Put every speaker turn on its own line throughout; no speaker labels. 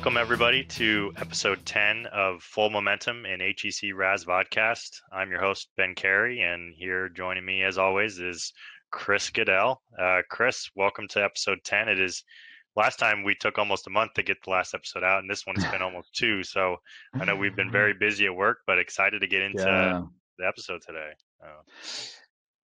Welcome, everybody, to episode 10 of Full Momentum in HEC RAS Vodcast. I'm your host, Ben Cary, and here joining me, as always, is Chris Goodell. Uh, Chris, welcome to episode 10. It is last time we took almost a month to get the last episode out, and this one has been almost two. So I know we've been very busy at work, but excited to get into yeah. the episode today.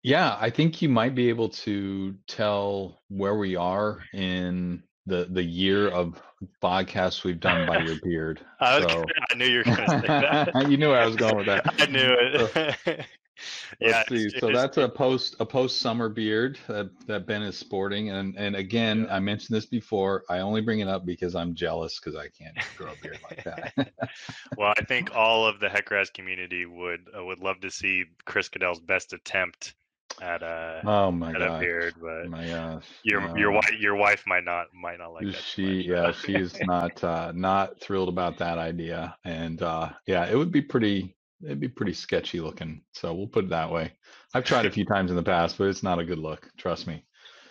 Yeah, I think you might be able to tell where we are in the the year of podcasts we've done by your beard.
I, so. I knew you were going to say that.
you knew where I was going with that.
I knew it.
So, yeah, see. so that's a post a post summer beard that, that Ben is sporting, and and again, yeah. I mentioned this before. I only bring it up because I'm jealous because I can't grow a beard like that.
well, I think all of the HEC-RAS community would uh, would love to see Chris Goodell's best attempt at a
oh my
at a beard, but
my gosh,
your your wife your wife might not might not like that.
She yeah, she's not uh, not thrilled about that idea, and uh, yeah, it would be pretty it'd be pretty sketchy looking. So we'll put it that way. I've tried a few times in the past, but it's not a good look. Trust me.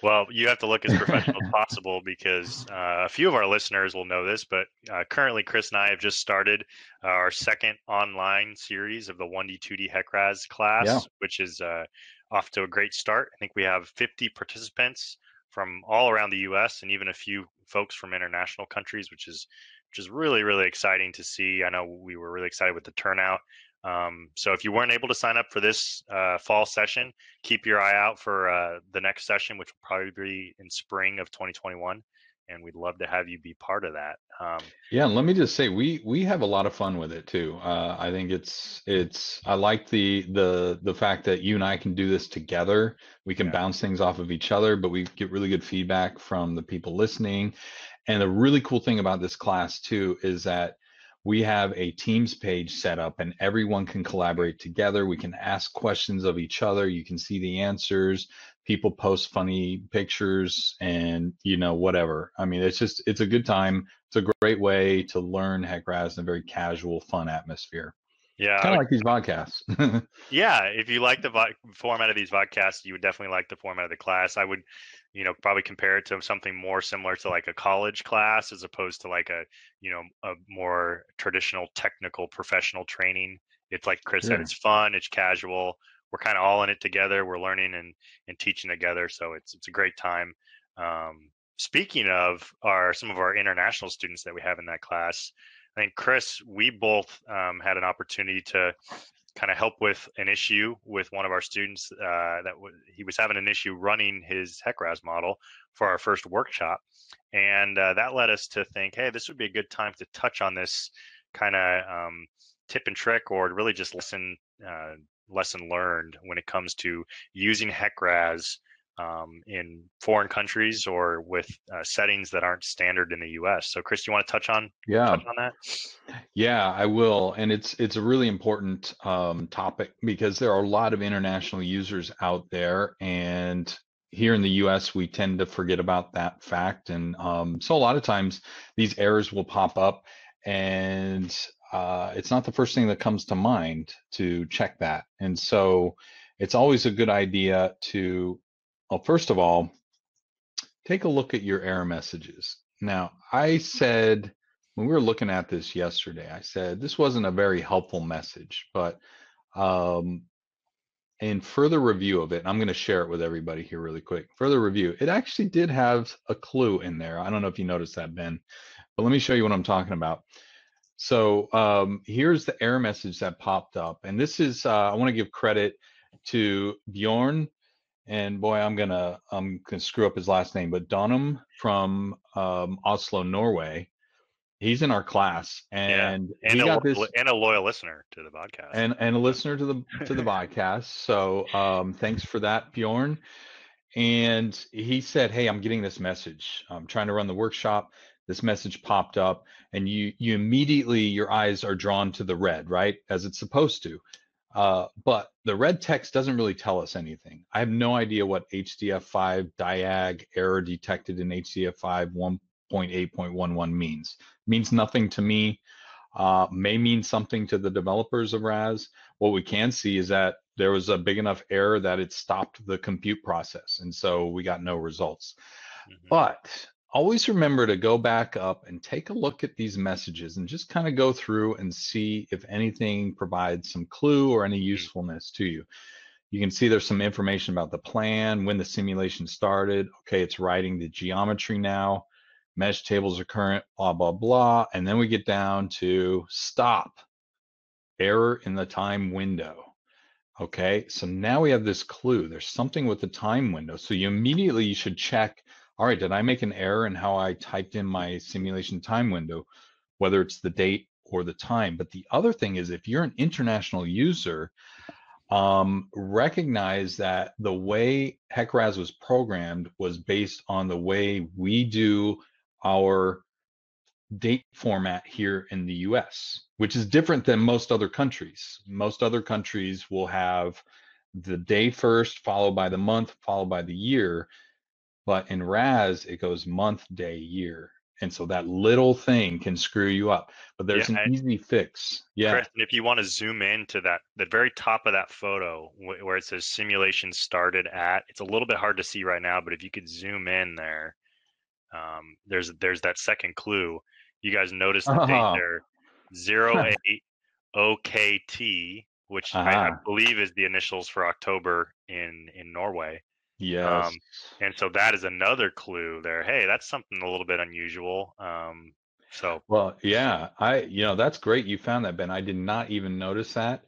Well, you have to look as professional as possible because uh, a few of our listeners will know this, but uh, currently Chris and I have just started uh, our second online series of the 1D, 2D HEC-RAS class, yeah. which is uh, off to a great start. I think we have 50 participants from all around the U.S. and even a few folks from international countries, which is which is really really exciting to see. I know we were really excited with the turnout. Um, so if you weren't able to sign up for this uh, fall session, keep your eye out for uh, the next session, which will probably be in spring of 2021 and we'd love to have you be part of that. Um,
yeah, and let me just say we we have a lot of fun with it too. Uh, I think it's it's I like the the the fact that you and I can do this together. We can yeah. bounce things off of each other, but we get really good feedback from the people listening. And the really cool thing about this class too is that we have a Teams page set up and everyone can collaborate together. We can ask questions of each other. You can see the answers people post funny pictures and you know whatever. I mean it's just it's a good time. It's a great way to learn HEC-RAS in a very casual fun atmosphere.
Yeah
kind of like these podcasts.
Yeah if you like the vo- format of these podcasts you would definitely like the format of the class. I would you know probably compare it to something more similar to like a college class as opposed to like a you know a more traditional technical professional training. It's like chris said it's fun it's casual we're kind of all in it together. We're learning and and teaching together, so it's it's a great time. Um, speaking of our some of our international students that we have in that class, I think Chris, we both um, had an opportunity to kind of help with an issue with one of our students uh, that w- he was having an issue running his HEC-RAS model for our first workshop, and uh, that led us to think, hey, this would be a good time to touch on this kind of um, tip and trick, or really just listen uh, lesson learned when it comes to using HEC-RAS um, in foreign countries or with uh, settings that aren't standard in the U.S. So, Chris, do you want to touch on
yeah
touch on that?
Yeah, I will, and it's it's a really important um, topic because there are a lot of international users out there, and here in the U.S. we tend to forget about that fact, and um, so a lot of times these errors will pop up, and uh, it's not the first thing that comes to mind to check that. And so it's always a good idea to, well, first of all, take a look at your error messages. Now, I said when we were looking at this yesterday, I said this wasn't a very helpful message, but um, in further review of it, I'm going to share it with everybody here really quick. Further review, it actually did have a clue in there. I don't know if you noticed that, Ben, but let me show you what I'm talking about. So um, here's the error message that popped up. And this is, uh, I want to give credit to Bjorn. And boy, I'm gonna I'm gonna screw up his last name, but Donham from um, Oslo, Norway. He's in our class, and
yeah. and, a, this, and a loyal listener to the podcast,
and and a listener to the to the podcast. So um, thanks for that, Bjorn. And he said, "Hey, I'm getting this message. I'm trying to run the workshop this message popped up and you you immediately your eyes are drawn to the red right? As it's supposed to. Uh, but the red text doesn't really tell us anything. I have no idea what hdf5 diag error detected in hdf5 1.8.11 means it means. Nothing to me. Uh, may mean something to the developers of ras what we can see is that there was a big enough error that it stopped the compute process and so we got no results. Mm-hmm. but always remember to go back up and take a look at these messages and just kind of go through and see if anything provides some clue or any mm-hmm. usefulness to you. You can see there's some information about the plan, when the simulation started. Okay, it's writing the geometry now. Mesh tables are current, blah, blah, blah. And then we get down to stop, error in the time window. Okay, so now we have this clue. There's something with the time window. So you immediately you should check, all right, did I make an error in how I typed in my simulation time window, whether it's the date or the time. But the other thing is if you're an international user, um, recognize that the way HEC-RAS was programmed was based on the way we do our date format here in the US, which is different than most other countries. Most other countries will have the day first, followed by the month, followed by the year. But in RAS, it goes month, day, year. And so that little thing can screw you up. But there's yeah, an easy fix. Yeah. Chris,
if you want to zoom in to that, the very top of that photo where it says simulation started at, it's a little bit hard to see right now, but if you could zoom in there, um, there's there's that second clue you guys notice the uh-huh. date there, zero eight OKT, which uh-huh. I, I, believe is the initials for October in in Norway.
Yes.
Um, and so that is another clue there. Hey, that's something a little bit unusual. Um, so
well, yeah, I you know that's great you found that Ben. I did not even notice that,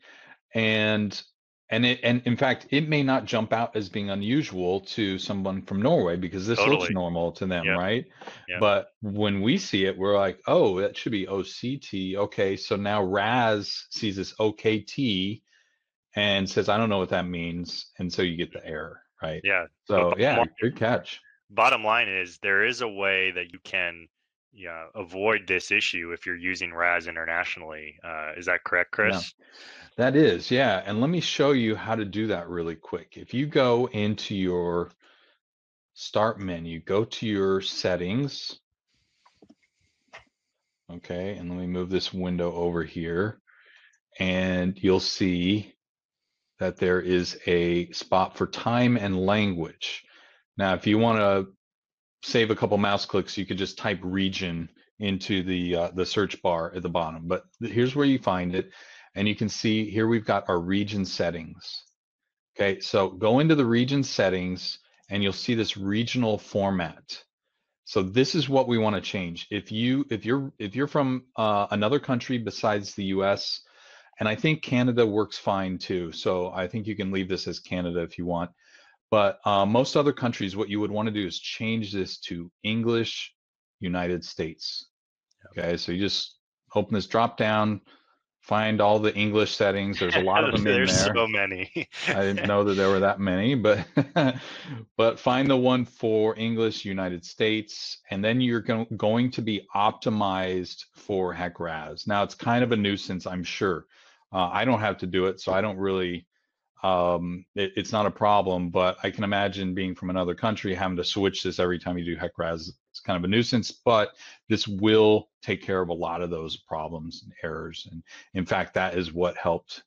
and and it and in fact it may not jump out as being unusual to someone from norway because this totally. looks normal to them yep. right yep. but when we see it we're like oh that should be oct okay so now RAS sees this okt and says i don't know what that means and so you get the error right
yeah
so yeah line, good catch
bottom line is there is a way that you can yeah avoid this issue if you're using ras internationally uh, is that correct chris
yeah. That is, yeah. And let me show you how to do that really quick. If you go into your start menu, go to your settings. Okay, and let me move this window over here. And you'll see that there is a spot for time and language. Now, if you want to save a couple mouse clicks, you could just type region into the uh, the search bar at the bottom. But here's where you find it. And you can see here we've got our region settings. Okay, so go into the region settings and you'll see this regional format. So this is what we want to change. If you if you're if you're from uh, another country besides the U.S. and I think Canada works fine too. So I think you can leave this as Canada if you want. But uh, most other countries, what you would want to do is change this to English United States. Okay, so you just open this drop down, find all the English settings. There's a lot of them in there.
There's so many.
I didn't know that there were that many, but but find the one for English United States, and then you're go- going to be optimized for HEC-RAS. Now it's kind of a nuisance, I'm sure. Uh, I don't have to do it, so I don't really. Um, it, it's not a problem, but I can imagine being from another country having to switch this every time you do HEC-RAS it's kind of a nuisance, but this will take care of a lot of those problems and errors. And in fact, that is what helped,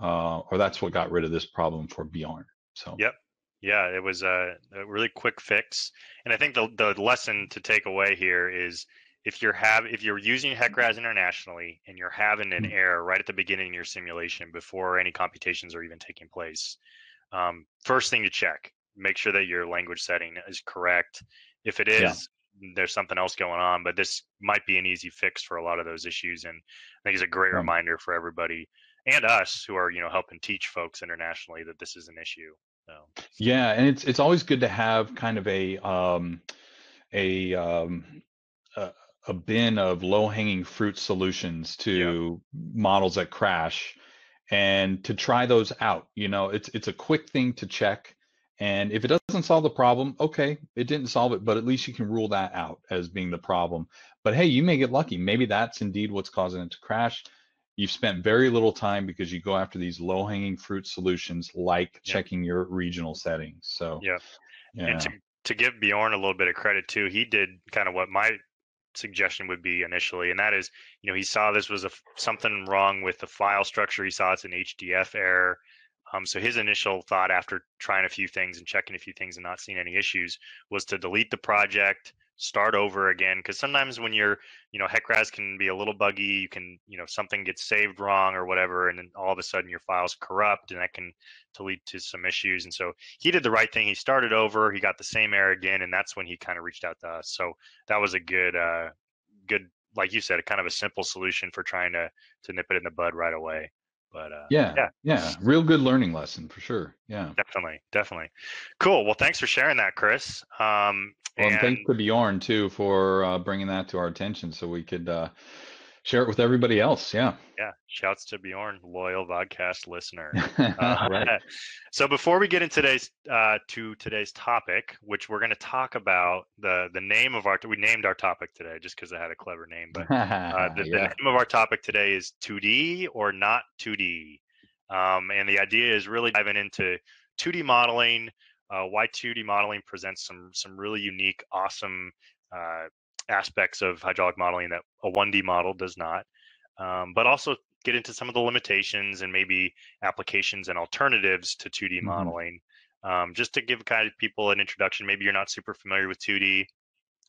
uh, or that's what got rid of this problem for Bjorn. So.
Yep. Yeah, it was a, a really quick fix. And I think the the lesson to take away here is if you're have if you're using HEC-RAS internationally and you're having an mm-hmm. error right at the beginning of your simulation before any computations are even taking place, um, first thing to check, make sure that your language setting is correct. If it is, yeah there's something else going on, but this might be an easy fix for a lot of those issues. And I think it's a great right. reminder for everybody and us who are, you know, helping teach folks internationally that this is an issue. So.
Yeah, and it's it's always good to have kind of a um, a, um, a bin of low hanging fruit solutions to models that crash, and to try those out. You know, it's it's a quick thing to check and if it doesn't solve the problem, okay, it didn't solve it, but at least you can rule that out as being the problem. But hey, you may get lucky. Maybe that's indeed what's causing it to crash. You've spent very little time because you go after these low hanging fruit solutions like yeah. checking your regional settings. So,
yeah. yeah. And to, to give Bjorn a little bit of credit too, he did kind of what my suggestion would be initially, and that is, you know, he saw this was a something wrong with the file structure. He saw it's an HDF error. Um, so his initial thought after trying a few things and checking a few things and not seeing any issues was to delete the project, start over again because sometimes when you're you know HEC-RAS can be a little buggy you can you know something gets saved wrong or whatever and then all of a sudden your files corrupt and that can to lead to some issues and so he did the right thing he started over he got the same error again and that's when he kind of reached out to us so that was a good uh good like you said kind of a simple solution for trying to to nip it in the bud right away but uh,
yeah, yeah, yeah, real good learning lesson for sure. Yeah,
definitely, definitely. Cool. Well, thanks for sharing that, Chris. Um,
well, and thanks to Bjorn too for uh, bringing that to our attention, so we could uh, share it with everybody else. Yeah.
Yeah. Shouts to Bjorn, loyal podcast listener. Uh, right. So before we get into today's uh, to today's topic, which we're going to talk about the the name of our we named our topic today just because it had a clever name, but uh, the, yeah. the, name of our topic today is 2D or not 2D, um, and the idea is really diving into 2D modeling. Uh, why 2D modeling presents some some really unique, awesome uh, aspects of hydraulic modeling that a 1D model does not, um, but also get into some of the limitations and maybe applications and alternatives to 2D mm-hmm. modeling. Um, just to give kind of people an introduction, maybe you're not super familiar with 2D.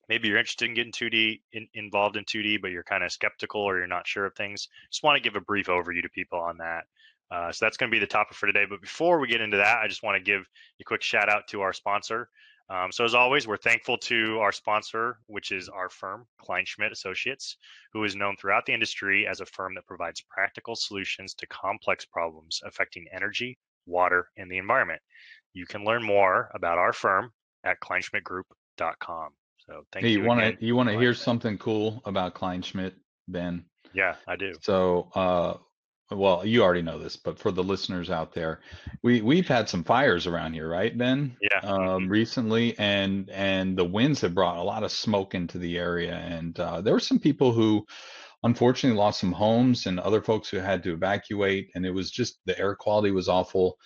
Maybe you're interested in getting 2D in, involved in 2D, but you're kind of skeptical or you're not sure of things. Just want to give a brief overview to people on that. Uh, so that's going to be the topic for today. But before we get into that, I just want to give a quick shout out to our sponsor, um, so as always, we're thankful to our sponsor, which is our firm, Kleinschmidt Associates, who is known throughout the industry as a firm that provides practical solutions to complex problems affecting energy, water, and the environment. You can learn more about our firm at kleinschmidtgroup.com. So thank
hey,
you.
You want to you want to hear something cool about Kleinschmidt, Ben?
Yeah, I do.
So uh, well, you already know this, but for the listeners out there, we we've had some fires around here, right, Ben?
Yeah.
Um, mm-hmm. Recently, and and the winds have brought a lot of smoke into the area, and uh, there were some people who, unfortunately, lost some homes, and other folks who had to evacuate, and it was just the air quality was awful,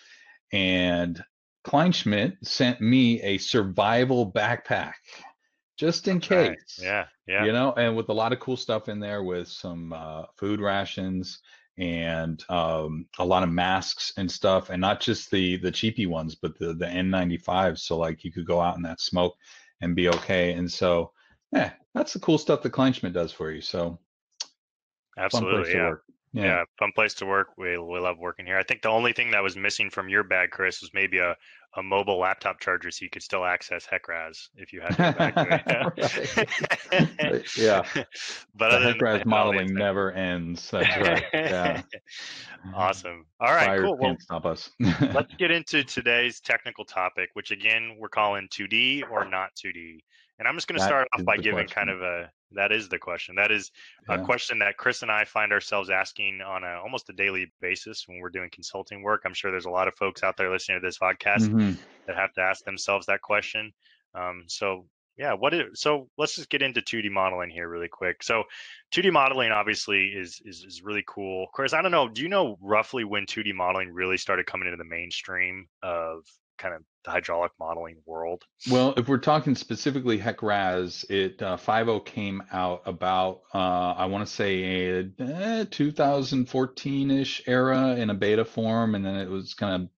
and Kleinschmidt sent me a survival backpack just in case. Right.
Yeah, yeah.
You know, and with a lot of cool stuff in there with some uh, food rations and um, a lot of masks and stuff, and not just the the cheapy ones, but the the N95. So like you could go out in that smoke and be okay. And so, yeah, that's the cool stuff that Kleinschmidt does for you. So,
absolutely, yeah. Yeah. yeah, fun place to work. We we love working here. I think the only thing that was missing from your bag, Chris, was maybe a a mobile laptop charger so you could still access HEC-RAS if you had
to yeah. But the HEC-RAS modeling never ends. That's right. Yeah.
awesome. All right,
Fire
cool.
Can't well, stop us.
let's get into today's technical topic, which again we're calling 2D or not 2D. And I'm just going to start off by giving question. kind of a that is the question. That is yeah. a question that Chris and I find ourselves asking on a almost a daily basis when we're doing consulting work. I'm sure there's a lot of folks out there listening to this podcast mm-hmm. that have to ask themselves that question. Um, so yeah, what is so let's just get into 2D modeling here really quick. So 2D modeling obviously is is is really cool. Chris, I don't know, do you know roughly when 2D modeling really started coming into the mainstream of kind of the hydraulic modeling world?
Well, if we're talking specifically HEC-RAS, it uh, 5.0 came out about uh, I want to say uh, 2014ish era in a beta form, and then it was kind of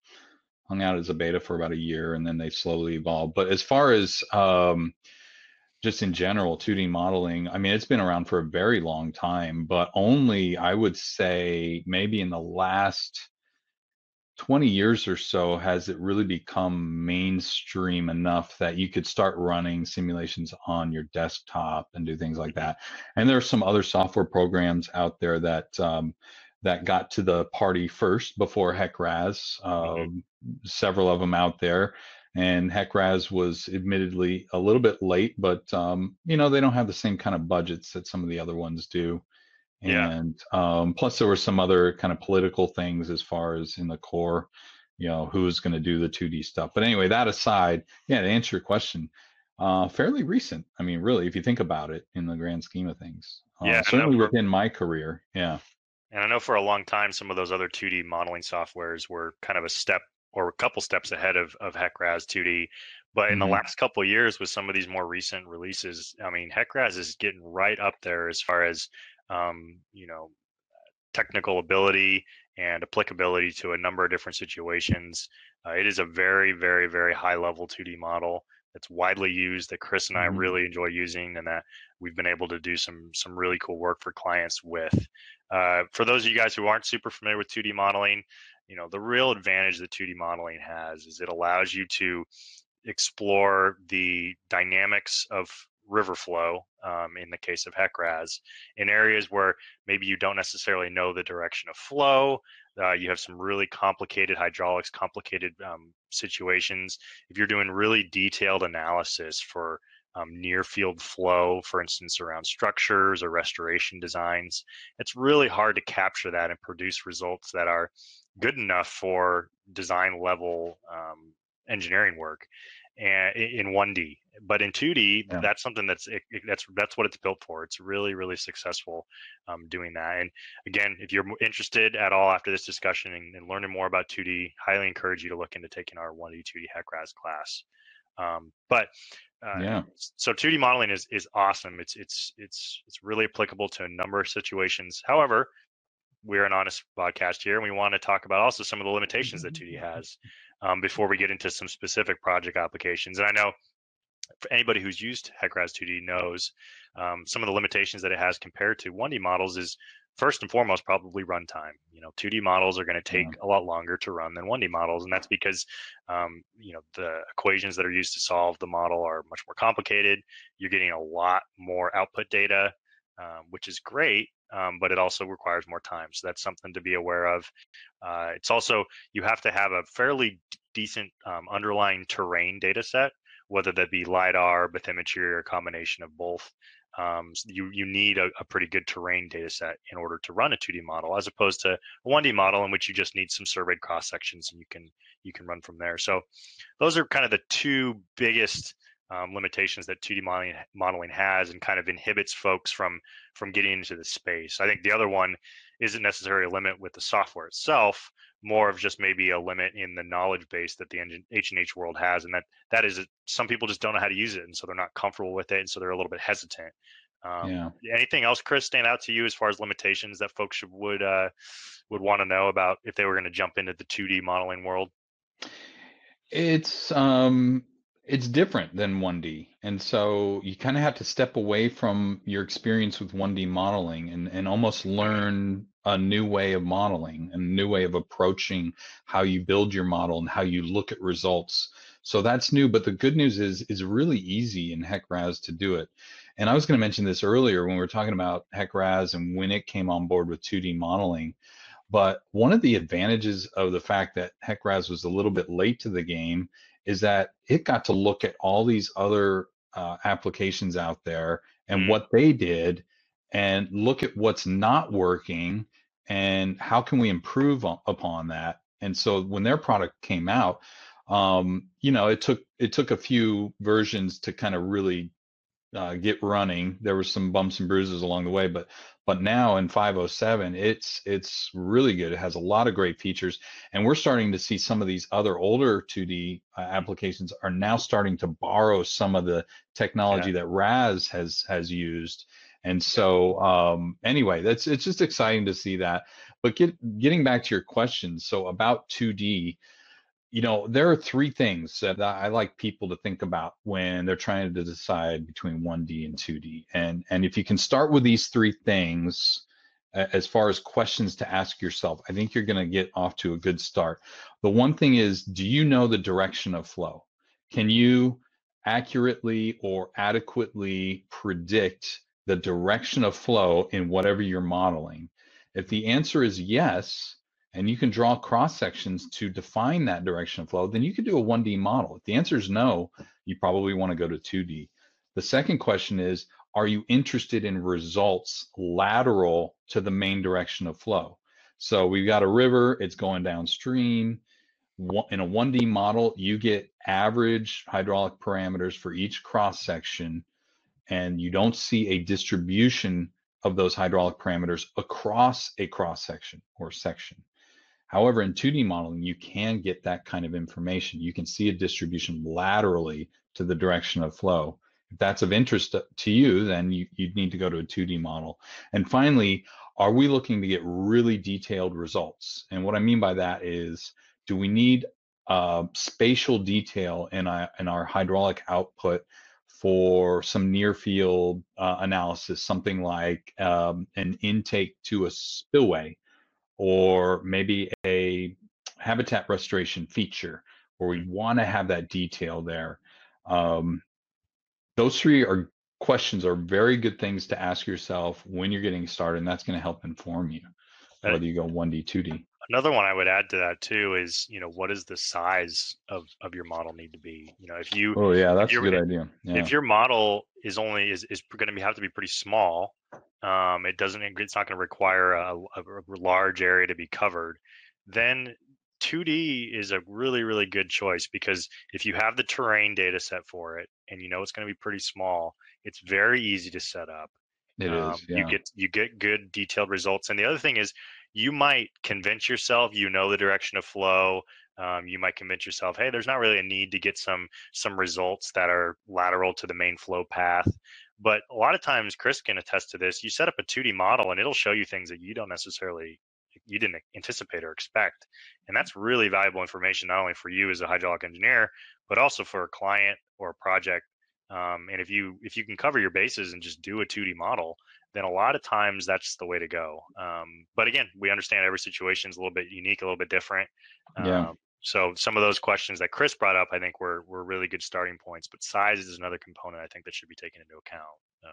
hung out as a beta for about a year, and then they slowly evolved. But as far as um, just in general 2D modeling, I mean, it's been around for a very long time, but only I would say maybe in the last 20 years or so has it really become mainstream enough that you could start running simulations on your desktop and do things like that? And there are some other software programs out there that um, that got to the party first before HEC-RAS mm-hmm. Um, several of them out there. And HEC-RAS was admittedly a little bit late but um, you know they don't have the same kind of budgets that some of the other ones do and yeah. um, plus there were some other kind of political things as far as in the Corps you know who's going to do the 2d stuff but anyway that aside yeah to answer your question uh, fairly recent i mean really if you think about it in the grand scheme of things uh, yeah certainly within my career yeah
and i know for a long time some of those other 2d modeling softwares were kind of a step or a couple steps ahead of, of HEC-RAS 2D. But in mm-hmm. the last couple years, with some of these more recent releases, I mean, HEC-RAS is getting right up there as far as um, you know, technical ability and applicability to a number of different situations. Uh, it is a very, very, very high level 2D model that's widely used that Chris and I
Mhm.
really enjoy using, and that we've been able to do some some really cool work for clients with. Uh, for those of you guys who aren't super familiar with 2D modeling, you know the real advantage that 2D modeling has is it allows you to explore the dynamics of river flow um, in the case of HEC-RAS in areas where maybe you don't necessarily know the direction of flow. Uh, you have some really complicated hydraulics, complicated um, situations. If you're doing really detailed analysis for um, near field flow, for instance, around structures or restoration designs, it's really hard to capture that and produce results that are good enough for design level um, engineering work and in 1D. But in 2D,
Yeah.
that's something that's it, that's that's what it's built for. It's really really successful um, doing that. And again, if you're interested at all after this discussion and, and learning more about 2D, highly encourage you to look into taking our 1D 2D HEC-RAS class. Um, but uh,
Yeah.
so 2D modeling is is awesome. It's it's it's it's really applicable to a number of situations. However, we're an honest podcast here, and we want to talk about also some of the limitations that 2D has um, before we get into some specific project applications. And I know for anybody who's used HEC-RAS 2D knows um, some of the limitations that it has compared to 1D models is first and foremost probably runtime. You know, 2D models are going to take a lot longer to run than 1D models, and that's because um, you know the equations that are used to solve the model are much more complicated. You're getting a lot more output data, um, which is great, um, but it also requires more time. So that's something to be aware of. Uh, it's also you have to have a fairly decent um, underlying terrain data set, whether that be lidar, bathymetry, or a combination of both. Um, you you need a, a pretty good terrain data set in order to run a 2D model, as opposed to a 1D model in which you just need some surveyed cross sections and you can you can run from there. So those are kind of the two biggest um, limitations that 2D modeling modeling has and kind of inhibits folks from from getting into the space. I think the other one isn't necessarily a limit with the software itself, more of just maybe a limit in the knowledge base that the H and H world has, and that that is some people just don't know how to use it, and so they're not comfortable with it, and so they're a little bit hesitant. Um,
Yeah.
Anything else, Chris, stand out to you as far as limitations that folks should, would uh, would want to know about if they were going to jump into the 2D modeling world?
It's um it's different than 1D. And so you kind of have to step away from your experience with 1D modeling and, and almost learn a new way of modeling, and a new way of approaching how you build your model and how you look at results. So that's new. But the good news is is really easy in HEC-RAS to do it. And I was going to mention this earlier when we were talking about HEC-RAS and when it came on board with 2D modeling. But one of the advantages of the fact that HEC-RAS was a little bit late to the game is that it got to look at all these other uh, applications out there and
Mm.
what they did and look at what's not working and how can we improve on, upon that and so when their product came out um, you know it took it took a few versions to kind of really uh, get running. There were some bumps and bruises along the way, but but now in 507, it's it's really good. It has a lot of great features, and we're starting to see some of these other older 2D uh, applications are now starting to borrow some of the technology that RAS has has used. And so um, anyway, that's it's just exciting to see that. But get getting back to your question, so about 2D you know, there are three things that I like people to think about when they're trying to decide between 1D and 2D. And and if you can start with these three things as far as questions to ask yourself, I think you're going to get off to a good start. The one thing is, do you know the direction of flow? Can you accurately or adequately predict the direction of flow in whatever you're modeling? If the answer is yes, and you can draw cross sections to define that direction of flow, then you could do a 1D model. If the answer is no, you probably want to go to 2D. The second question is, are you interested in results lateral to the main direction of flow? So we've got a river, it's going downstream. In a 1D model, you get average hydraulic parameters for each cross section, and you don't see a distribution of those hydraulic parameters across a cross section or section. However, in 2D modeling, you can get that kind of information. You can see a distribution laterally to the direction of flow. If that's of interest to- you, then you, you'd need to go to a 2D model. And finally, are we looking to get really detailed results? And what I mean by that is, do we need uh, spatial detail in our, in our hydraulic output for some near field uh, analysis, something like um, an intake to a spillway or maybe a habitat restoration feature where we want to have that detail there. Um, those three are questions are very good things to ask yourself when you're getting started, and that's going to help inform you whether you go 1D, 2D.
Another one I would add to that too is, you know, what does the size of, of your model need to be? You know, if you
Oh yeah, that's a good idea. Yeah.
If your model is only is, is going to be have to be pretty small, um, it doesn't it's not going to require a, a, large area to be covered, then 2D is a really really good choice because if you have the terrain data set for it and you know it's going to be pretty small, it's very easy to set up.
It um, is. Yeah.
You get you get good detailed results, and the other thing is you might convince yourself you know the direction of flow. Um, you might convince yourself, hey, there's not really a need to get some some results that are lateral to the main flow path. But a lot of times, Chris can attest to this. You set up a 2D model, and it'll show you things that you don't necessarily you didn't anticipate or expect, and that's really valuable information not only for you as a hydraulic engineer, but also for a client or a project um, and if you if you can cover your bases and just do a 2D model, then a lot of times that's the way to go. Um, but again, we understand every situation is a little bit unique, a little bit different.
Yeah.
Um, so some of those questions that Chris brought up, I think were were really good starting points. But size is another component I think that should be taken into account. So.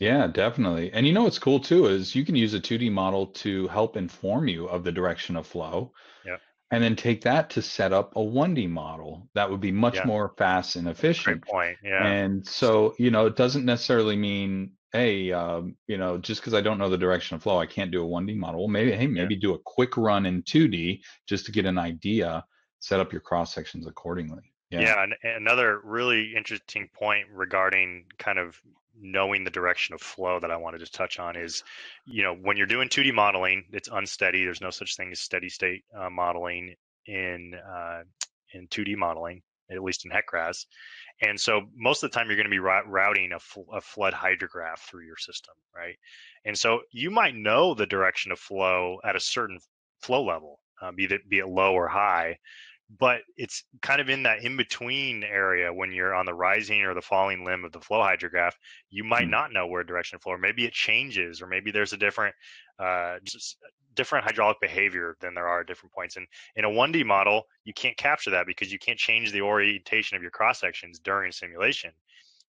Yeah, definitely. And you know what's cool too is you can use a 2D model to help inform you of the direction of flow.
Yeah
and then take that to set up a 1D model that would be much yeah. more fast and efficient.
Great point. Yeah.
And so, you know, it doesn't necessarily mean, hey, um, you know, just because I don't know the direction of flow, I can't do a 1D model. Well, maybe, hey, maybe yeah. do a quick run in 2D just to get an idea, set up your cross sections accordingly.
Yeah. yeah. And another really interesting point regarding kind of knowing the direction of flow that I wanted to touch on is, you know, when you're doing 2D modeling, it's unsteady. There's no such thing as steady state uh, modeling in uh, in 2D modeling, at least in HEC-RAS. And so most of the time you're going to be routing a, fl- a flood hydrograph through your system, right? And so you might know the direction of flow at a certain flow level, uh, be it be it low or high, but it's kind of in that in between area when you're on the rising or the falling limb of the flow hydrograph you might mm. not know where direction of flow or maybe it changes or maybe there's a different uh, just different hydraulic behavior than there are at different points. And in a 1d model you can't capture that because you can't change the orientation of your cross sections during simulation.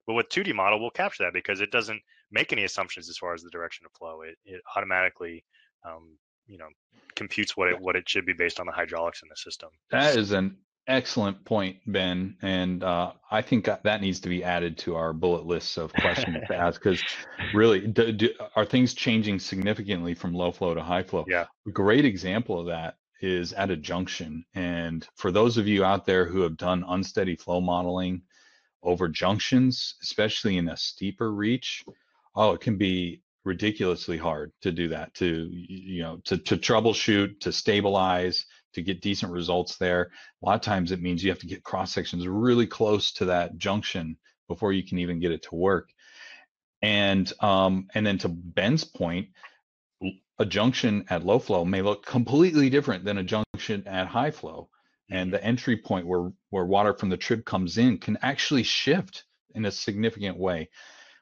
But with 2d model we'll capture that because it doesn't make any assumptions as far as the direction of flow. It, it automatically um, you know computes what it what it should be based on the hydraulics in the system.
That is an excellent point, Ben, and uh, I think that needs to be added to our bullet lists of questions to ask because really, do, do, are things changing significantly from low flow to high flow?
Yeah,
a great example of that is at a junction, and for those of you out there who have done unsteady flow modeling over junctions, especially in a steeper reach, oh, it can be ridiculously hard to do that to you know to, to troubleshoot to stabilize to get decent results there. A lot of times it means you have to get cross sections really close to that junction before you can even get it to work. And um and then to ben's point a junction at low flow may look completely different than a junction at high flow. And the entry point where where water from the trib comes in can actually shift in a significant way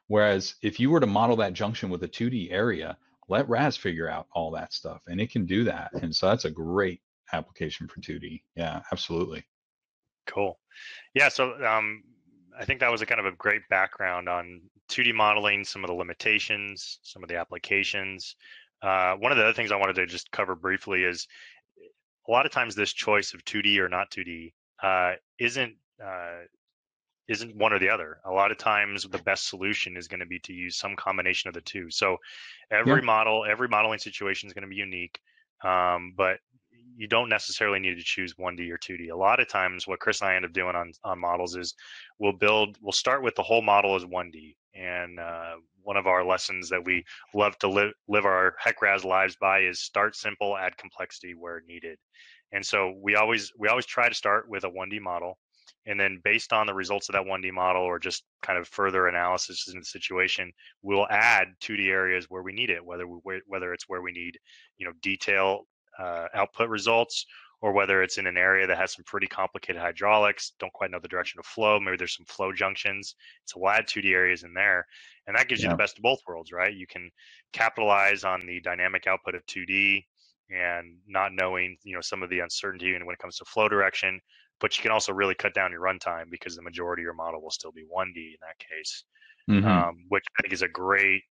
Whereas if you were to model that junction with a 2D area, let RAS figure out all that stuff and it can do that. And so that's a great application for 2D. Yeah, absolutely.
Cool. Yeah. So um, I think that was a kind of a great background on 2D modeling, some of the limitations, some of the applications. Uh, one of the other things I wanted to just cover briefly is a lot of times this choice of 2D or not 2D uh, isn't uh, isn't one or the other. A lot of times, the best solution is going to be to use some combination of the two. So, every yeah. model, every modeling situation is going to be unique, um, but you don't necessarily need to choose 1D or 2D. A lot of times, what Chris and I end up doing on on models is we'll build, we'll start with the whole model as 1D, and uh, one of our lessons that we love to live live our HEC-RAS lives by is start simple, add complexity where needed. And so we always we always try to start with a 1D model and then based on the results of that 1D model or just kind of further analysis in the situation, we'll add 2D areas where we need it, whether we, whether it's where we need, you know, detail uh, output results or whether it's in an area that has some pretty complicated hydraulics, don't quite know the direction of flow. Maybe there's some flow junctions. So we'll add 2D areas in there. And that gives you the best of both worlds, right? You can capitalize on the dynamic output of 2D and not knowing, you know, some of the uncertainty when it comes to flow direction, but you can also really cut down your runtime because the majority of your model will still be 1D in that case, mm-hmm. um, which I think is a great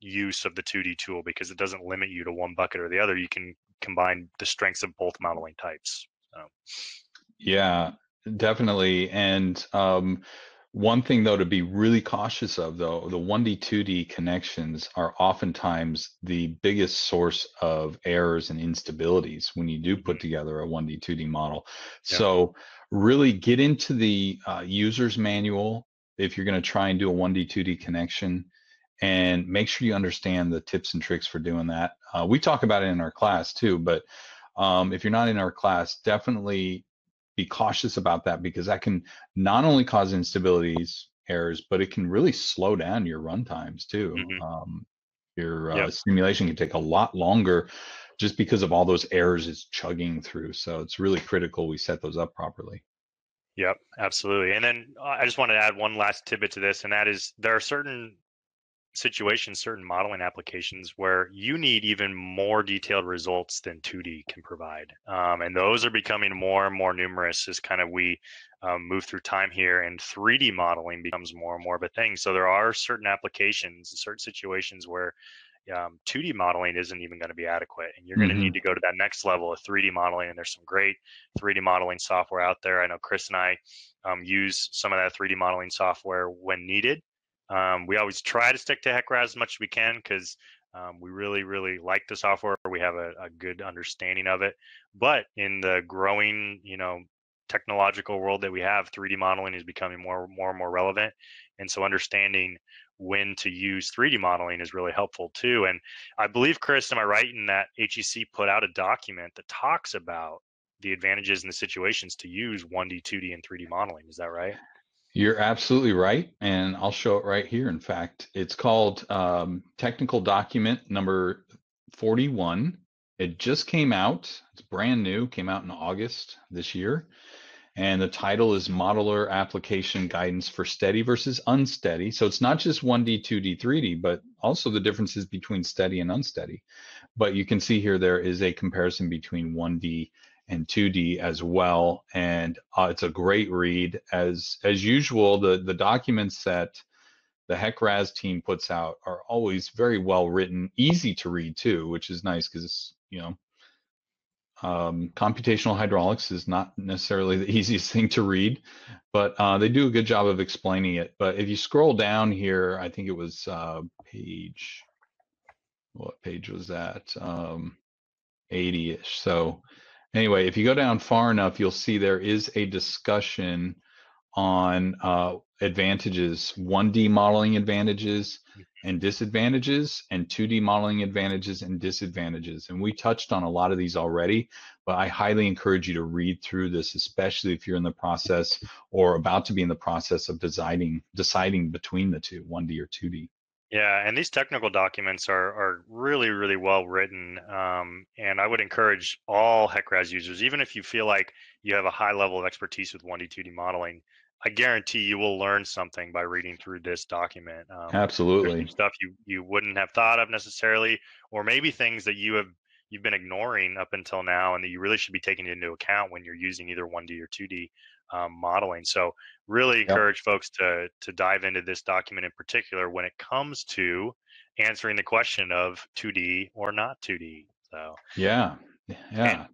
use of the 2D tool because it doesn't limit you to one bucket or the other. You can combine the strengths of both modeling types. So.
Yeah, definitely. And um, one thing though to be really cautious of though, the 1D 2D connections are oftentimes the biggest source of errors and instabilities when you do put mm-hmm. together a 1D 2D model. Yeah. So really get into the uh, user's manual if you're going to try and do a 1D 2D connection and make sure you understand the tips and tricks for doing that. Uh, we talk about it in our class too, but um, if you're not in our class, definitely be cautious about that because that can not only cause instabilities, errors, but it can really slow down your run times too. Mm-hmm. Um, your uh, yep. simulation can take a lot longer just because of all those errors it's chugging through. So it's really critical we set those up properly.
Yep, absolutely. And then uh, I just want to add one last tidbit to this, and that is there are certain situations, certain modeling applications where you need even more detailed results than 2D can provide. Um, and those are becoming more and more numerous as kind of we um, move through time here and 3D modeling becomes more and more of a thing. So there are certain applications, certain situations where um, 2D modeling isn't even going to be adequate. And you're going to mm-hmm. need to go to that next level of 3D modeling. And there's some great 3D modeling software out there. I know Chris and I um, use some of that 3D modeling software when needed. Um, we always try to stick to HEC-RAS as much as we can because um, we really, really like the software. We have a, a, good understanding of it. But in the growing, you know, technological world that we have, 3D modeling is becoming more, more and more relevant. And so understanding when to use 3D modeling is really helpful too. And I believe, Chris, am I right in that HEC put out a document that talks about the advantages and the situations to use 1D, 2D, and 3D modeling? Is that right?
You're absolutely right. And I'll show it right here. In fact, it's called um, Technical Document number 41. It just came out. It's brand new, came out in August this year. And the title is Modeler Application Guidance for Steady versus Unsteady. So it's not just 1D, 2D, 3D, but also the differences between steady and unsteady. But you can see here there is a comparison between 1D and 2D as well. And uh, it's a great read. As as usual, the the documents that the HEC-RAS team puts out are always very well written, easy to read too, which is nice because you know um, computational hydraulics is not necessarily the easiest thing to read, but uh, they do a good job of explaining it. But if you scroll down here, I think it was uh, page, what page was that? Um, 80-ish. So anyway, if you go down far enough, you'll see there is a discussion on uh, advantages, 1D modeling advantages and disadvantages, and 2D modeling advantages and disadvantages. And we touched on a lot of these already, but I highly encourage you to read through this, especially if you're in the process or about to be in the process of deciding deciding between the two, 1D or 2D.
Yeah, and these technical documents are are really really well written, um, and I would encourage all HEC-RAS users, even if you feel like you have a high level of expertise with 1D 2D modeling, I guarantee you will learn something by reading through this document.
Um, Absolutely,
stuff you you wouldn't have thought of necessarily, or maybe things that you have you've been ignoring up until now, and that you really should be taking into account when you're using either 1D or 2D um, modeling. So really encourage yep. folks to to dive into this document in particular when it comes to answering the question of 2D or not 2D. So
yeah, yeah.
And,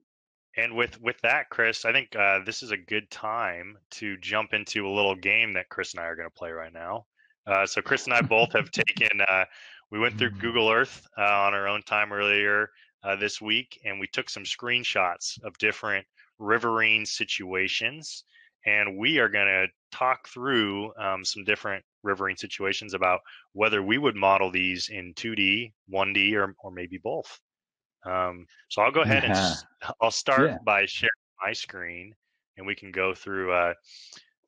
and with with that, Chris, I think uh, this is a good time to jump into a little game that Chris and I are going to play right now. Uh, so Chris and I both have taken. Uh, we went through Google Earth uh, on our own time earlier uh, this week, and we took some screenshots of different riverine situations and we are going to talk through um, some different riverine situations about whether we would model these in 2D, 1D, or, or maybe both. Um, so I'll go ahead and I'll start yeah. by sharing my screen and we can go through uh,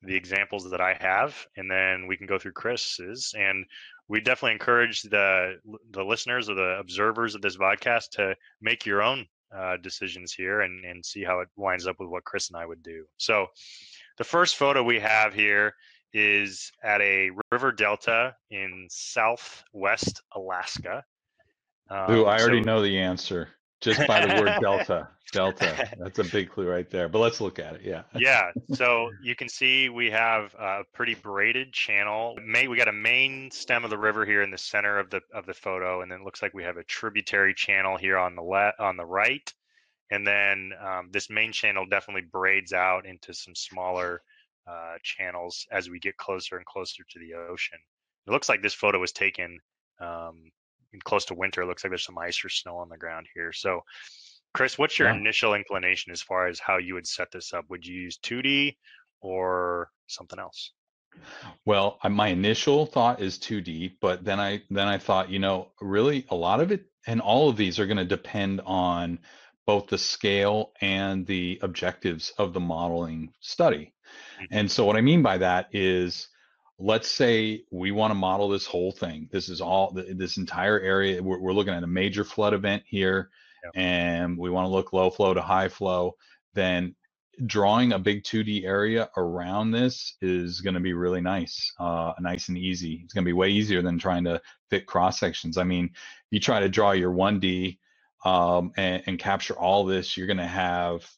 the examples that I have and then we can go through Chris's. And we definitely encourage the, the listeners or the observers of this podcast to make your own uh, decisions here and, and see how it lines up with what Chris and I would do. So the first photo we have here is at a river delta in southwest Alaska.
Um, Ooh, I already so, know the answer just by the word delta. Delta. That's a big clue right there. But let's look at it. Yeah.
yeah. So you can see we have a pretty braided channel. May we got a main stem of the river here in the center of the of the photo, and then it looks like we have a tributary channel here on the left on the right, and then um, this main channel definitely braids out into some smaller uh, channels as we get closer and closer to the ocean. It looks like this photo was taken um, close to winter. It looks like there's some ice or snow on the ground here. So, Chris, what's your yeah. initial inclination as far as how you would set this up? Would you use 2D or something else?
Well, my initial thought is 2D, but then I then I thought, you know, really a lot of it and all of these are going to depend on both the scale and the objectives of the modeling study. Mm-hmm. And so what I mean by that is let's say we want to model this whole thing. This is all this entire area. We're, we're looking at a major flood event here, yep. and we want to look low flow to high flow. Then drawing a big 2D area around this is going to be really nice, uh, nice and easy. It's going to be way easier than trying to fit cross sections. I mean, you try to draw your 1D um, and, and capture all this, you're going to have,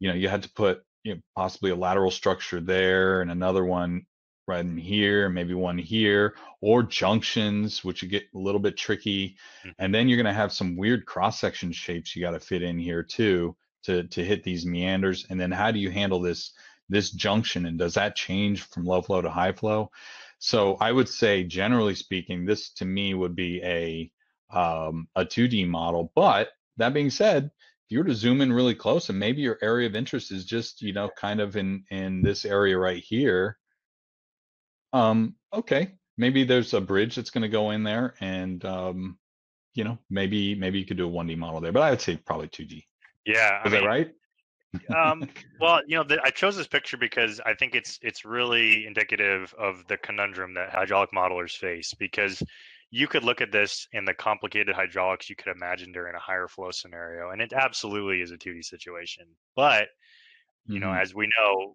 you know, you had to put you know, possibly a lateral structure there and another one right in here, maybe one here, or junctions, which would get a little bit tricky. Mm-hmm. And then you're going to have some weird cross section shapes you got to fit in here too to to hit these meanders. And then how do you handle this this junction? And does that change from low flow to high flow? So I would say, generally speaking, this to me would be a um, a 2D model. But that being said, if you were to zoom in really close, and maybe your area of interest is just you know kind of in in this area right here, um, okay, maybe there's a bridge that's going to go in there, and um, you know, maybe maybe you could do a 1D model there, but I would say probably 2D.
Yeah,
is I mean, that right?
um, well, you know, the, I chose this picture because I think it's it's really indicative of the conundrum that hydraulic modelers face. Because you could look at this in the complicated hydraulics you could imagine during a higher flow scenario, and it absolutely is a 2D situation. But you mm-hmm. know, as we know,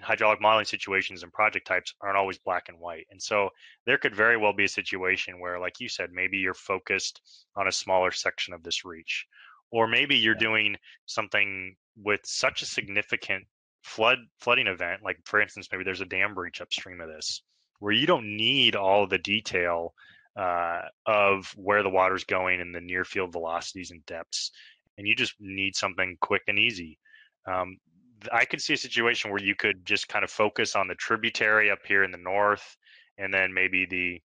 hydraulic modeling situations and project types aren't always black and white. And so there could very well be a situation where, like you said, maybe you're focused on a smaller section of this reach, or maybe you're yeah. doing something with such a significant flood flooding event, like for instance, maybe there's a dam breach upstream of this, where you don't need all the detail uh, of where the water's going and the near field velocities and depths, and you just need something quick and easy. Um, I could see a situation where you could just kind of focus on the tributary up here in the north, and then maybe the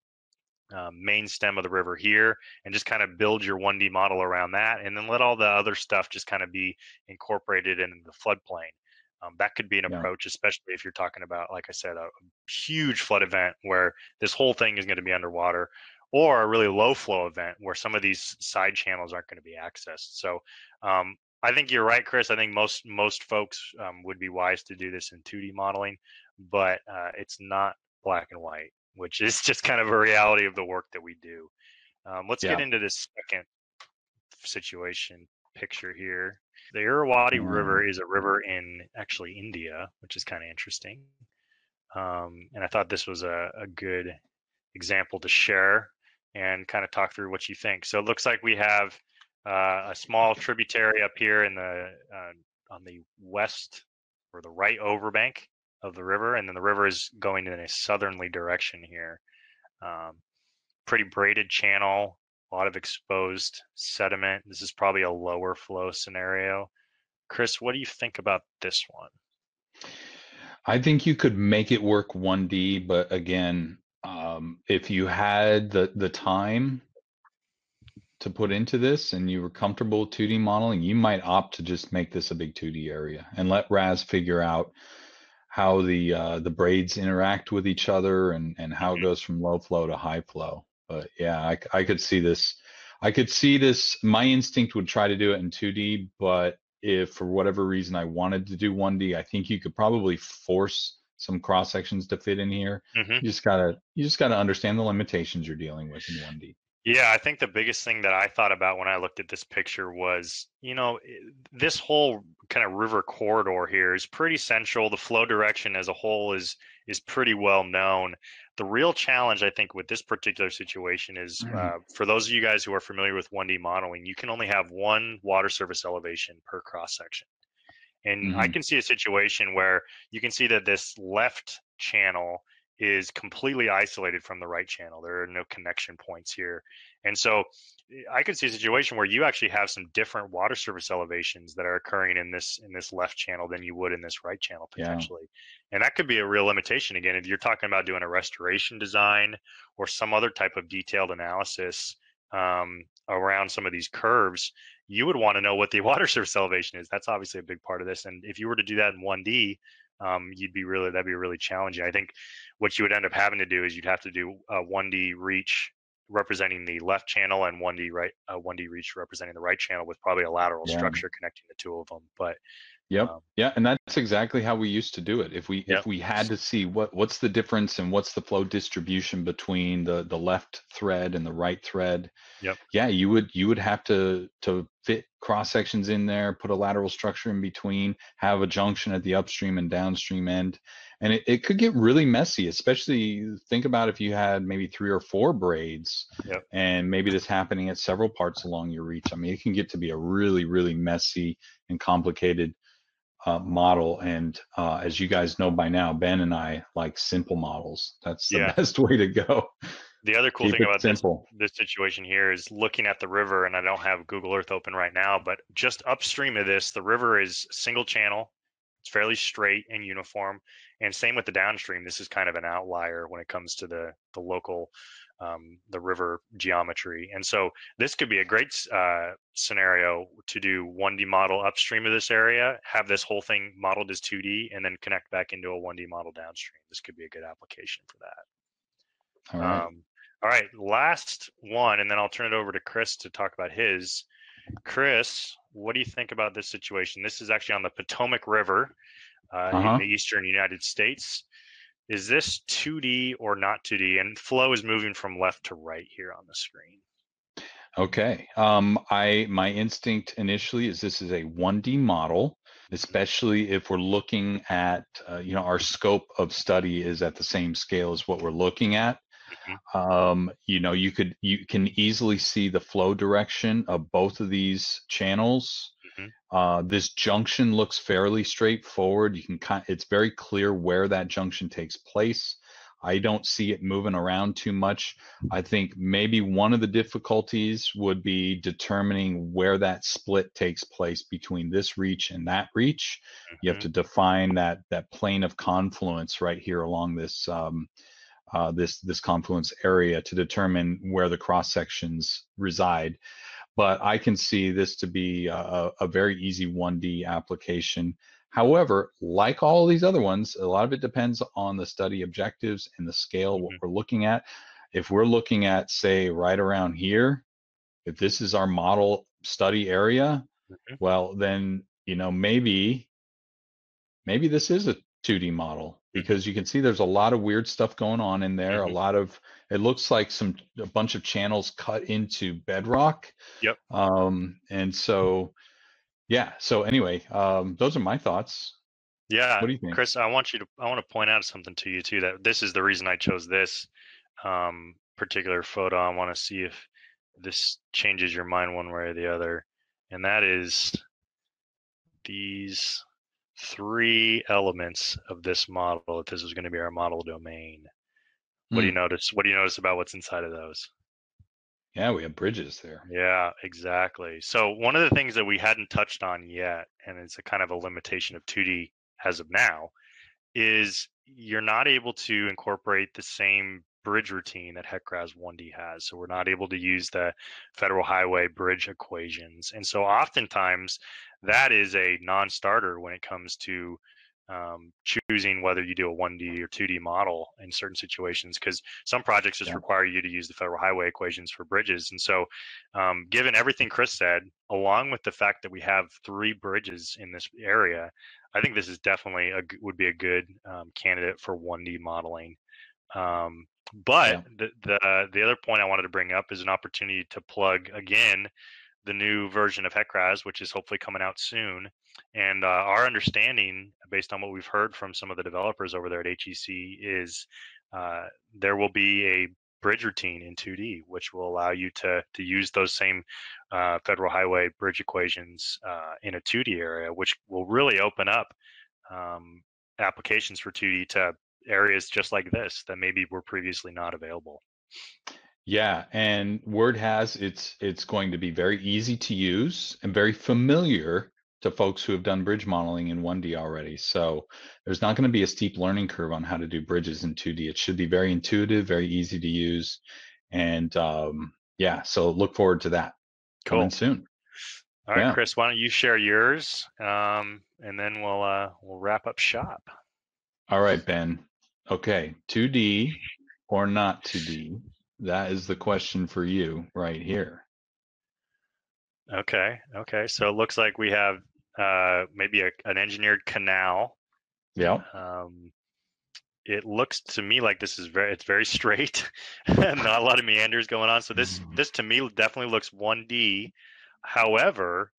um, main stem of the river here, and just kind of build your 1D model around that, and then let all the other stuff just kind of be incorporated into the floodplain. Um, that could be an yeah. approach, especially if you're talking about, like I said, a huge flood event where this whole thing is going to be underwater, or a really low flow event where some of these side channels aren't going to be accessed. So um, I think you're right, Chris. I think most most folks um, would be wise to do this in 2D modeling, but uh, it's not black and white, which is just kind of a reality of the work that we do. Um, let's yeah. get into this second situation picture here. The Irrawaddy mm. River is a river in actually India, which is kind of interesting. Um, and I thought this was a, a good example to share and kind of talk through what you think. So it looks like we have uh, a small tributary up here in the uh, on the west or the right overbank of the river, and then the river is going in a southerly direction here. Um, pretty braided channel, a lot of exposed sediment. This is probably a lower flow scenario. Chris, what do you think about this one?
I think you could make it work 1D, but again, um, if you had the the time to put into this and you were comfortable 2D modeling, you might opt to just make this a big 2D area and let RAS figure out how the uh, the braids interact with each other and and how it mm-hmm. goes from low flow to high flow. But yeah, I, I could see this. I could see this. My instinct would try to do it in 2D, but if for whatever reason I wanted to do 1D, I think you could probably force some cross sections to fit in here. Mm-hmm. You just gotta you just gotta understand the limitations you're dealing with in 1D.
Yeah, I think the biggest thing that I thought about when I looked at this picture was, you know, this whole kind of river corridor here is pretty central. The flow direction as a whole is is pretty well known. The real challenge, I think, with this particular situation is mm-hmm. uh, for those of you guys who are familiar with 1D modeling, you can only have one water surface elevation per cross section. And mm-hmm. I can see a situation where you can see that this left channel is completely isolated from the right channel. There are no connection points here. And so eh, I could see a situation where you actually have some different water surface elevations that are occurring in this in this left channel than you would in this right channel potentially. Yeah. And that could be a real limitation again if you're talking about doing a restoration design or some other type of detailed analysis um, around some of these curves, you would want to know what the water surface elevation is. That's obviously a big part of this. And if you were to do that in 1D, um, you'd be really that'd be really challenging. I think what you would end up having to do is you'd have to do a 1D reach representing the left channel and 1D right uh, 1D reach representing the right channel with probably a lateral yeah. structure connecting the two of them. But
Yep. Um, yeah, and that's exactly how we used to do it. If we yep. if we had to see what what's the difference and what's the flow distribution between the the left thread and the right thread.
Yep.
Yeah, you would you would have to to fit cross sections in there, put a lateral structure in between, have a junction at the upstream and downstream end. And it, it could get really messy, especially think about if you had maybe three or four braids
yep.
and maybe this happening at several parts along your reach. I mean, it can get to be a really, really messy and complicated uh, model. And uh, as you guys know by now, Ben and I like simple models. That's the yeah. best way to go.
The other cool Keep thing about this, this situation here is looking at the river, and I don't have Google Earth open right now, but just upstream of this, the river is single channel. It's fairly straight and uniform. And same with the downstream. This is kind of an outlier when it comes to the the local um, the river geometry. And so this could be a great uh, scenario to do 1D model upstream of this area, have this whole thing modeled as 2D, and then connect back into a 1D model downstream. This could be a good application for that.
All right. Um,
all right, last one, and then I'll turn it over to Chris to talk about his. Chris, what do you think about this situation? This is actually on the Potomac River uh, uh-huh. in the eastern United States is this 2D or not 2D? And flow is moving from left to right here on the screen.
Okay. Um, I my instinct initially is this is a 1D model, especially if we're looking at uh, you know our scope of study is at the same scale as what we're looking at. Mm-hmm. Um, you know, you could you can easily see the flow direction of both of these channels. Uh, this junction looks fairly straightforward. You can kind, it's very clear where that junction takes place. I don't see it moving around too much. I think maybe one of the difficulties would be determining where that split takes place between this reach and that reach. Mm-hmm. You have mm-hmm. to define that that plane of confluence right here along this um, uh, this this confluence area to determine where the cross sections reside but I can see this to be a, a very easy 1D application. However, like all these other ones, a lot of it depends on the study objectives and the scale, mm-hmm. what we're looking at. If we're looking at, say, right around here, if this is our model study area, mm-hmm. well, then, you know, maybe, maybe this is a 2D model mm-hmm. because you can see there's a lot of weird stuff going on in there, mm-hmm. a lot of it looks like some a bunch of channels cut into bedrock.
Yep.
Um, and so, yeah. So anyway, um, those are my thoughts.
Yeah.
What do you think,
Chris? I want you to. I want to point out something to you too. That this is the reason I chose this um, particular photo. I want to see if this changes your mind one way or the other, and that is these three elements of this model. If this is going to be our model domain. What do you hmm. notice? What do you notice about what's inside of those?
Yeah, we have bridges there.
Yeah, exactly. So one of the things that we hadn't touched on yet, and it's a kind of a limitation of 2D as of now, is you're not able to incorporate the same bridge routine that HEC-RAS 1D has. So we're not able to use the federal highway bridge equations. And so oftentimes that is a non-starter when it comes to um, choosing whether you do a 1D or 2D model in certain situations because some projects just yeah. require you to use the federal highway equations for bridges. And so, um, given everything Chris said, along with the fact that we have three bridges in this area, I think this is definitely a would be a good um, candidate for 1D modeling. Um, But yeah. the, the the other point I wanted to bring up is an opportunity to plug again the new version of HEC-RAS, which is hopefully coming out soon. And uh, our understanding, based on what we've heard from some of the developers over there at HEC, is uh, there will be a bridge routine in 2D, which will allow you to to use those same uh, federal highway bridge equations uh, in a 2D area, which will really open up um, applications for 2D to areas just like this that maybe were previously not available.
Yeah, and word has it's it's going to be very easy to use and very familiar to folks who have done bridge modeling in 1D already. So there's not going to be a steep learning curve on how to do bridges in 2D. It should be very intuitive, very easy to use, and um, yeah. So look forward to that cool. coming soon.
All right, yeah. Chris, why don't you share yours, um, and then we'll uh, we'll wrap up shop.
All right, Ben. Okay, 2D or not 2D? That is the question for you right here.
Okay. Okay. So it looks like we have uh, maybe a, an engineered canal.
Yeah.
Um, it looks to me like this is very it's very straight, and not a lot of meanders going on. So this mm-hmm. this to me definitely looks 1D. However,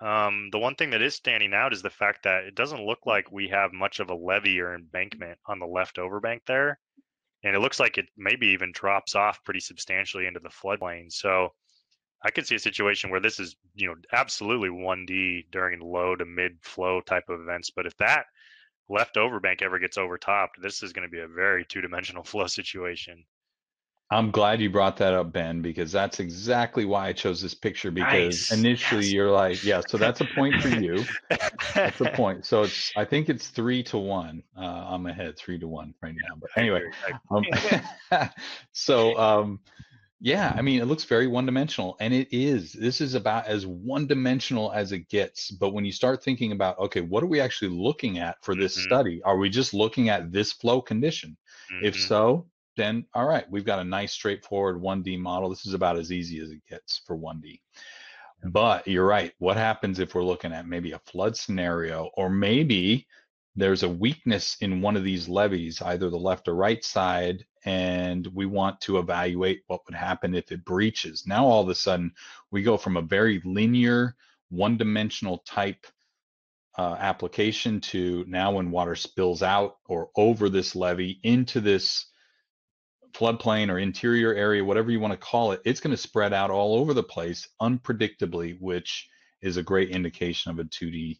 um, the one thing that is standing out is the fact that it doesn't look like we have much of a levee or embankment on the left overbank there, and it looks like it maybe even drops off pretty substantially into the floodplain. So I could see a situation where this is, you know, absolutely 1D during low to mid flow type of events. But if that left overbank ever gets overtopped, this is going to be a very two dimensional flow situation.
I'm glad you brought that up, Ben, because that's exactly why I chose this picture. Because nice. initially yes. you're like, yeah, so that's a point for you. that's a point. So it's, I think it's three to one. Uh, I'm ahead three to one right now. But anyway, um, so um, yeah, I mean, it looks very one dimensional, and it is. This is about as one dimensional as it gets. But when you start thinking about, okay, what are we actually looking at for this mm-hmm. study? Are we just looking at this flow condition? Mm-hmm. If so, then all right, we've got a nice straightforward 1D model. This is about as easy as it gets for 1D. But you're right. What happens if we're looking at maybe a flood scenario, or maybe there's a weakness in one of these levees, either the left or right side, and we want to evaluate what would happen if it breaches. Now, all of a sudden, we go from a very linear, one dimensional type uh, application to now when water spills out or over this levee into this floodplain or interior area, whatever you want to call it, it's going to spread out all over the place unpredictably, which is a great indication of a 2D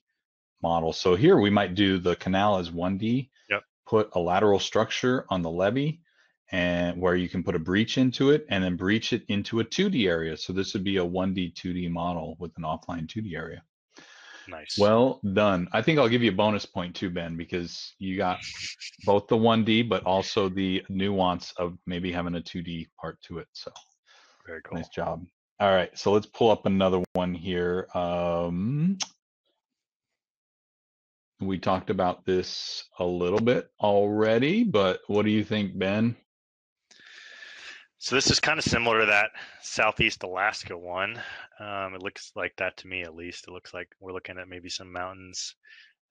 model. So here we might do the canal as 1D,
yep.
put a lateral structure on the levee and where you can put a breach into it and then breach it into a 2D area. So this would be a 1D, 2D model with an offline 2D area.
Nice.
Well done. I think I'll give you a bonus point too, Ben, because you got both the 1D, but also the nuance of maybe having a 2D part to it. So
very cool.
Nice job. All right. So let's pull up another one here. Um, we talked about this a little bit already, but what do you think, Ben?
So this is kind of similar to that Southeast Alaska one. Um, it looks like that to me, at least. It looks like we're looking at maybe some mountains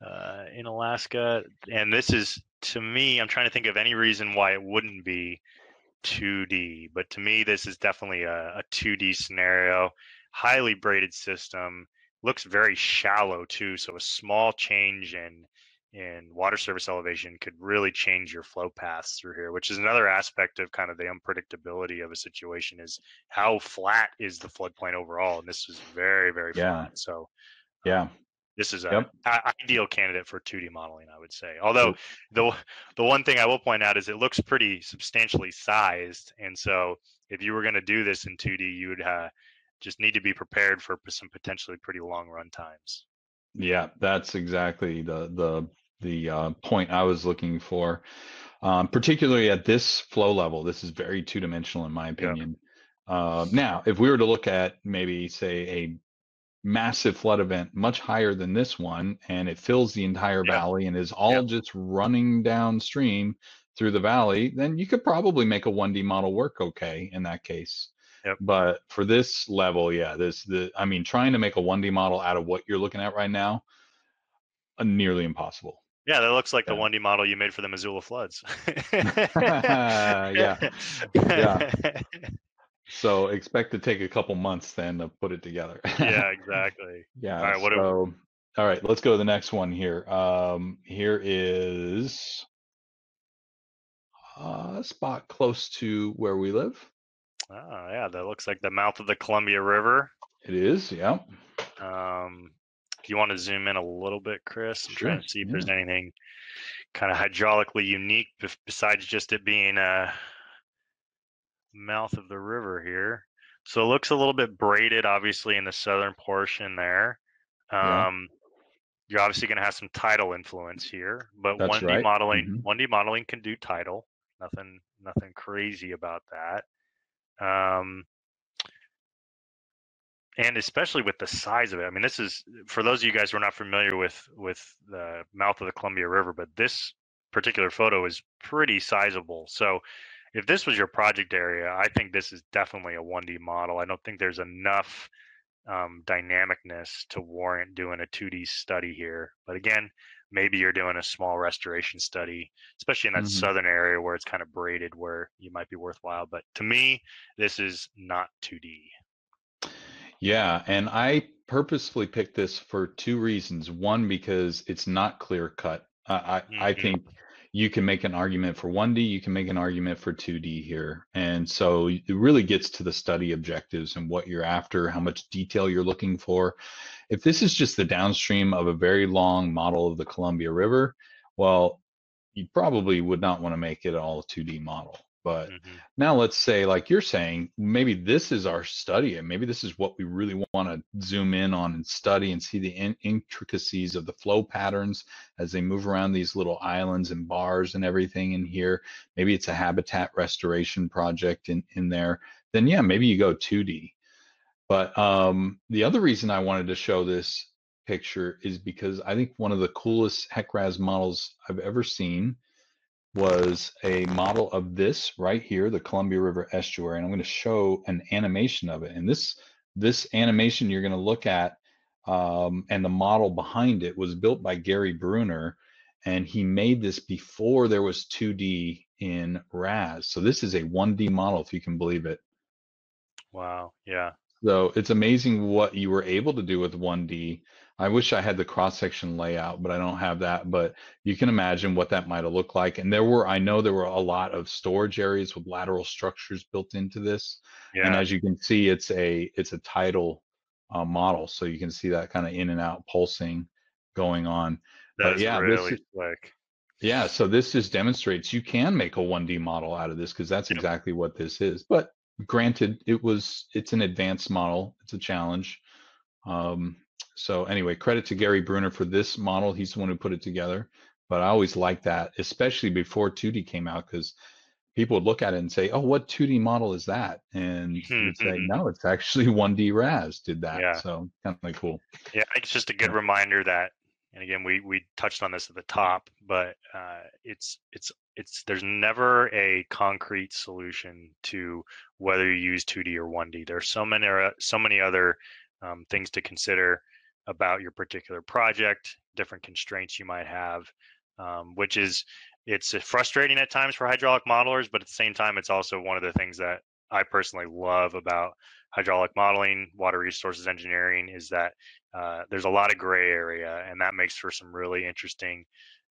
uh, in Alaska, and this is to me. I'm trying to think of any reason why it wouldn't be 2D, but to me, this is definitely a, a 2D scenario. Highly braided system looks very shallow too. So a small change in in water surface elevation could really change your flow paths through here, which is another aspect of kind of the unpredictability of a situation is how flat is the floodplain overall. And this is very, very yeah. flat. So
yeah. Um,
this is a yep. ideal candidate for 2D modeling, I would say. Although the the one thing I will point out is it looks pretty substantially sized, and so if you were going to do this in 2D, you would uh, just need to be prepared for some potentially pretty long run times.
Yeah, that's exactly the the the uh, point I was looking for. Um, particularly at this flow level, this is very two dimensional in my opinion. Yeah. Uh, now, if we were to look at maybe say a massive flood event much higher than this one, and it fills the entire yeah. valley and is all yeah. just running downstream through the valley, then you could probably make a 1D model work okay in that case.
Yep.
But for this level, yeah, this the I mean, trying to make a 1D model out of what you're looking at right now, uh, nearly impossible.
Yeah, that looks like the 1D model you made for the Missoula floods.
Yeah. Yeah. So expect to take a couple months then to put it together.
yeah, exactly.
Yeah.
All right, what
so, all right, let's go to the next one here. Um, here is a spot close to where we live.
Oh, yeah, that looks like the mouth of the Columbia River.
It is, yeah.
Um, if you want to zoom in a little bit, Chris, I'm trying to see if there's anything kind of hydraulically unique besides just it being a mouth of the river here. So it looks a little bit braided, obviously, in the southern portion there.
Yeah.
Um, you're obviously going to have some tidal influence here, but
That's
1D
right.
modeling,
Mhm.
1D modeling can do tidal. Nothing, nothing crazy about that. Um, and especially with the size of it. I mean, this is for those of you guys who are not familiar with with the mouth of the Columbia River, but this particular photo is pretty sizable. So, if this was your project area, I think this is definitely a 1D model. I don't think there's enough um, dynamicness to warrant doing a 2D study here. But again, maybe you're doing a small restoration study, especially in that
Mhm.
southern area where it's kind of braided, where you might be worthwhile. But to me, this is not 2D.
Yeah, and I purposefully picked this for two reasons. One, because it's not clear cut. I I, I
Mhm.
think you can make an argument for 1D, you can make an argument for 2D here. And so it really gets to the study objectives and what you're after, how much detail you're looking for. If this is just the downstream of a very long model of the Columbia River, well, you probably would not want to make it all a 2D model. But
Mhm.
now let's say, like you're saying, maybe this is our study, and maybe this is what we really want to zoom in on and study and see the in- intricacies of the flow patterns as they move around these little islands and bars and everything in here. Maybe it's a habitat restoration project in in there. Then yeah, maybe you go 2D. But um, the other reason I wanted to show this picture is because I think one of the coolest HEC-RAS models I've ever seen was a model of this right here, the Columbia River estuary, and I'm going to show an animation of it. And this this animation you're going to look at, um, and the model behind it was built by Gary Brunner, and he made this before there was 2D in RAS. So this is a 1D model, if you can believe it.
Wow. Yeah.
So it's amazing what you were able to do with 1D. I wish I had the cross section layout, but I don't have that. But you can imagine what that might have looked like. And there were, I know there were a lot of storage areas with lateral structures built into this.
Yeah.
And as you can see, it's a it's a tidal uh, model, so you can see that kind of in and out pulsing going on.
That
but
is
yeah,
really
is-
slick.
Yeah, so this just demonstrates you can make a 1D model out of this because that's
Yep.
exactly what this is. But granted, it was it's an advanced model. It's a challenge. Um, so anyway, credit to Gary Brunner for this model. He's the one who put it together. But I always liked that, especially before 2D came out, because people would look at it and say, "Oh, what 2D model is that?" And you'd say, "No, it's actually 1D RAS did that."
Yeah.
So kind of cool.
Yeah, it's just a good
Yeah.
reminder that, and again, we we touched on this at the top, but uh, it's it's it's there's never a concrete solution to whether you use 2D or 1D. There's so many uh, so many other um, things to consider about your particular project, different constraints you might have, um, which is it's uh, frustrating at times for hydraulic modelers, but at the same time, it's also one of the things that I personally love about hydraulic modeling, water resources engineering, is that uh, there's a lot of gray area, and that makes for some really interesting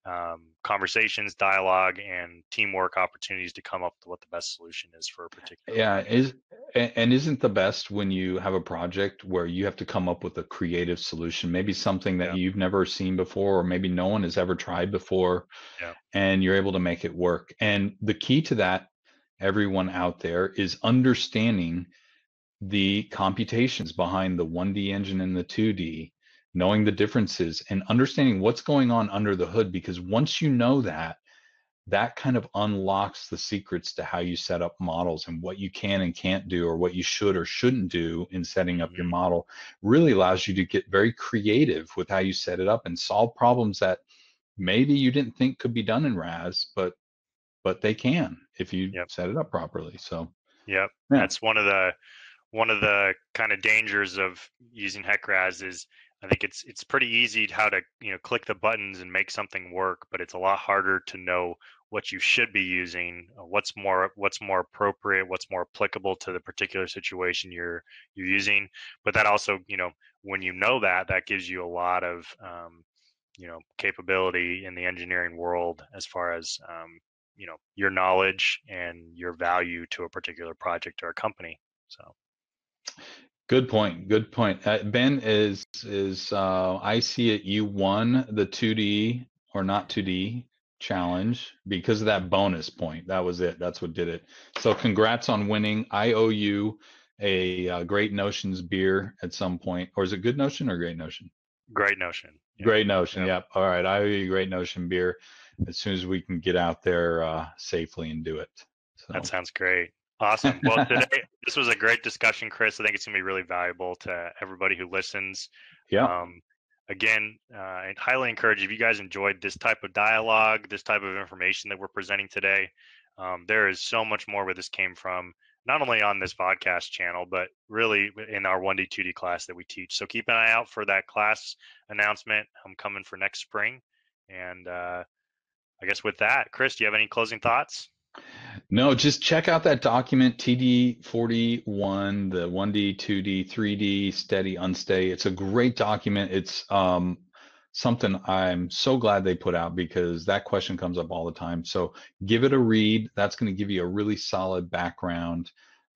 um, conversations, dialogue, and teamwork opportunities to come up with what the best solution is for a particular.
Yeah, is and isn't the best when you have a project where you have to come up with a creative solution, maybe something that
Yeah.
you've never seen before, or maybe no one has ever tried before,
Yeah.
and you're able to make it work. And the key to that, everyone out there, is understanding the computations behind the 1D engine and the 2D, knowing the differences and understanding what's going on under the hood. Because once you know that, that kind of unlocks the secrets to how you set up models and what you can and can't do or what you should or shouldn't do in setting up your
Mhm.
model really allows you to get very creative with how you set it up and solve problems that maybe you didn't think could be done in RAS but but they can if you
Yep.
set it up properly so
Yep,
Yeah.
that's one of the one of the kind of dangers of using HEC-RAS is I think it's it's pretty easy how to you know click the buttons and make something work, but it's a lot harder to know what you should be using, uh, what's more what's more appropriate, what's more applicable to the particular situation you're you're using. But that also, you know, when you know that, that gives you a lot of um, you know capability in the engineering world as far as um, you know your knowledge and your value to a particular project or a company. So.
Good point. Good point. Uh, ben is is uh, I see it. You won the 2D or not 2D challenge because of that bonus point. That was it. That's what did it. So congrats on winning. I owe you a, uh, Great Notions beer at some point, or is it Good Notion or Great Notion?
Great Notion.
Yep. Great Notion. Yep. yep. All right. I owe you Great Notion beer as soon as we can get out there uh, safely and do it.
So. That sounds great. Awesome. Well, today this was a great discussion, Chris. I think it's gonna be really valuable to everybody who listens.
Yeah. Um,
again, uh, I highly encourage if you guys enjoyed this type of dialogue, this type of information that we're presenting today. Um, there is so much more where this came from, not only on this podcast channel, but really in our 1D, 2D class that we teach. So keep an eye out for that class announcement. I'm coming for next spring. And uh, I guess with that, Chris, do you have any closing thoughts?
No, just check out that document TD41, the 1D, 2D, 3D, steady, unsteady. It's a great document. It's um, something I'm so glad they put out because that question comes up all the time. So give it a read. That's going to give you a really solid background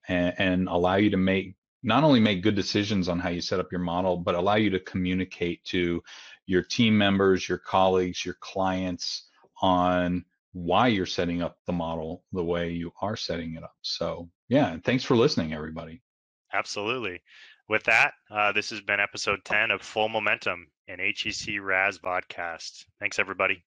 and, and allow you to make not only make good decisions on how you set up your model, but allow you to communicate to your team members, your colleagues, your clients on why you're setting up the model the way you are setting it up. So, yeah, and thanks for listening, everybody.
Absolutely. With that, uh, this has been episode 10 of Full Momentum, an HEC-RAS podcast. Thanks, everybody.